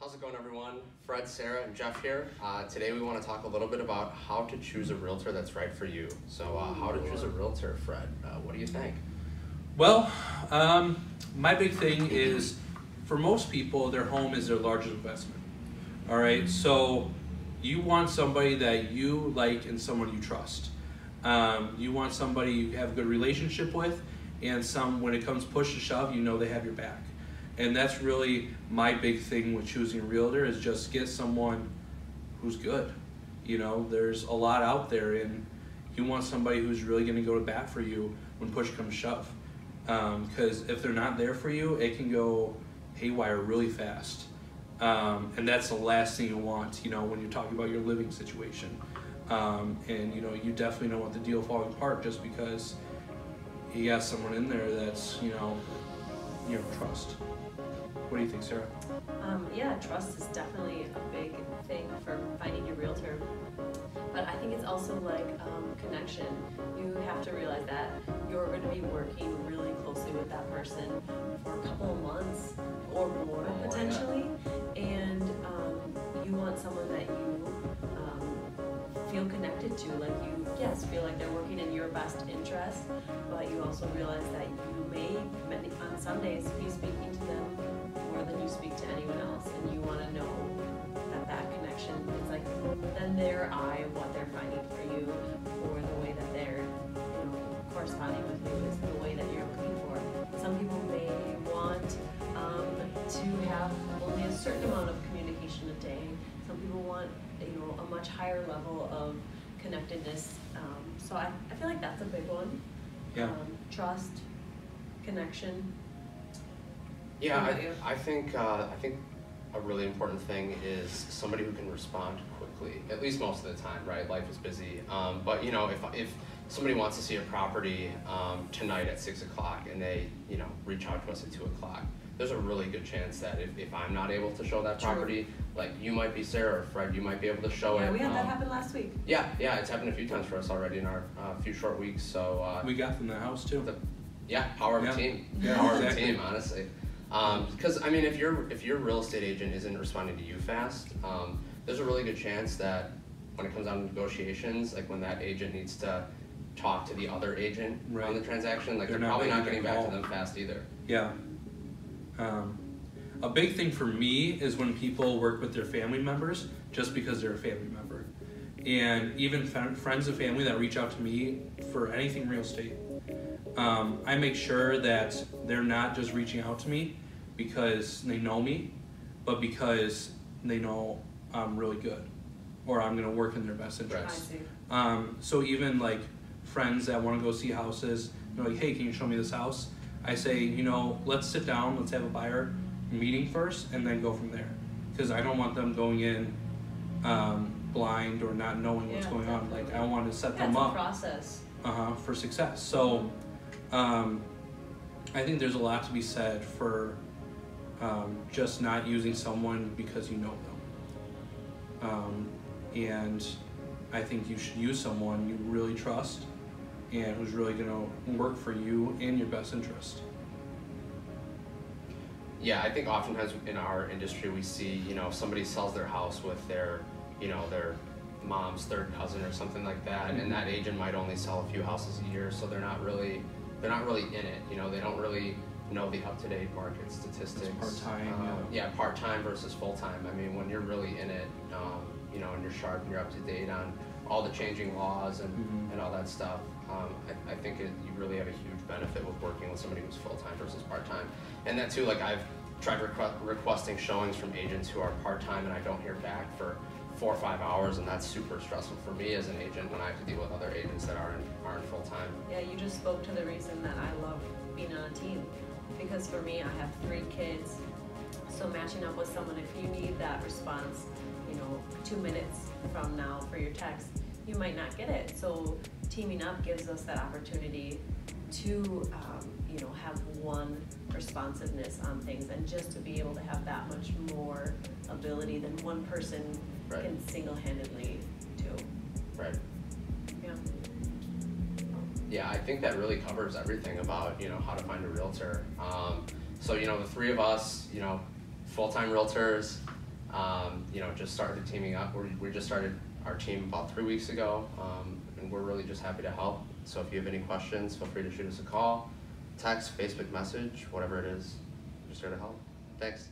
How's it going, everyone? Fred, Sarah, and Jeff here. Uh, today we want to talk a little bit about how to choose a realtor that's right for you. So, uh, how to choose a realtor, Fred? Uh, what do you think? Well, um, my big thing is for most people, their home is their largest investment. All right, so you want somebody that you like and someone you trust. Um, you want somebody you have a good relationship with, and some when it comes push to shove, you know they have your back. And that's really my big thing with choosing a realtor is just get someone who's good. You know, there's a lot out there, and you want somebody who's really going to go to bat for you when push comes shove. Because um, if they're not there for you, it can go haywire really fast. Um, and that's the last thing you want, you know, when you're talking about your living situation. Um, and you know, you definitely don't want the deal falling apart just because you got someone in there that's, you know, you don't trust. What do you think, Sarah? Um, yeah, trust is definitely a big thing for finding your realtor. But I think it's also like um, connection. You have to realize that you're going to be working really closely with that person for a couple of months or more potentially, and um, you want someone that you um, feel connected to. Like you, yes, feel like they're working in your best interest, but you also realize that you may, on some days, be speaking to them you speak to anyone else, and you want to know that that connection is like then their eye, what they're finding for you, or the way that they're you know, corresponding with you is the way that you're looking for. Some people may want um, to have only a certain amount of communication a day. Some people want you know a much higher level of connectedness. Um, so I, I feel like that's a big one. Yeah. Um, trust, connection, Yeah, I, I think uh, I think a really important thing is somebody who can respond quickly. At least most of the time, right? Life is busy. Um, but you know, if if somebody wants to see a property um, tonight at six o'clock and they you know reach out to us at two o'clock, there's a really good chance that if, if I'm not able to show that True. property, like you might be Sarah or Fred, you might be able to show yeah, it. we had that um, happen last week. Yeah, yeah, it's happened a few times for us already in our uh, few short weeks. So uh, We got from the house too. the, yeah, power of Yeah. a team. Yeah, power of a team, honestly. Because I mean, if your if your real estate agent isn't responding to you fast, um, there's a really good chance that when it comes down to negotiations, like when that agent needs to talk to the other agent on the transaction, like They're they're, not probably not getting back to them fast either. Yeah. Um, a big thing for me is when people work with their family members just because they're a family member. And even friends and family that reach out to me for anything real estate. Um, I make sure that they're not just reaching out to me because they know me, but because they know I'm really good or I'm going to work in their best interest. Um, so even like friends that want to go see houses, they're like, hey, can you show me this house? I say, you know, let's sit down, let's have a buyer meeting first, and then go from there. Because I don't want them going in um, blind or not knowing what's Yeah, going on. Like I want to set Yeah, them up process. uh-huh, for success. So um, I think there's a lot to be said for um, just not using someone because you know them. Um, and I think you should use someone you really trust and who's really going to work for you and your best interest. Yeah, I think oftentimes in our industry we see, you know, somebody sells their house with their, you know, their mom's third cousin or something like that, and that agent might only sell a few houses a year, so they're not really, they're not really in it. You know, they don't really know the up-to-date market statistics. part-time, Um, yeah, part-time versus full-time. I mean, when you're really in it, um, you know, and you're sharp and you're up to date on all the changing laws and, Mhm. and all that stuff, um, I, I think it, you really have a huge benefit with working with somebody who's full-time versus part-time. And that too, like I've tried requ- requesting showings from agents who are part-time and I don't hear back for four or five hours and that's super stressful for me as an agent when I have to deal with other agents that aren't, aren't full-time. Yeah, you just spoke to the reason that I love being on a team. Because for me, I have three kids. So matching up with someone, if you need that response, you know, two minutes from now for your text, you might not get it. So teaming up gives us that opportunity to, um, you know, have one responsiveness on things and just to be able to have that much more ability than one person Right. can single-handedly do. Right. Yeah. Yeah, I think that really covers everything about you know how to find a realtor. Um, so you know the three of us, you know, full-time realtors, um, you know, just started teaming up. We're, we just started our team about three weeks ago, um, and we're really just happy to help. So if you have any questions, feel free to shoot us a call, text, Facebook message, whatever it is. We're Just here to help. Thanks.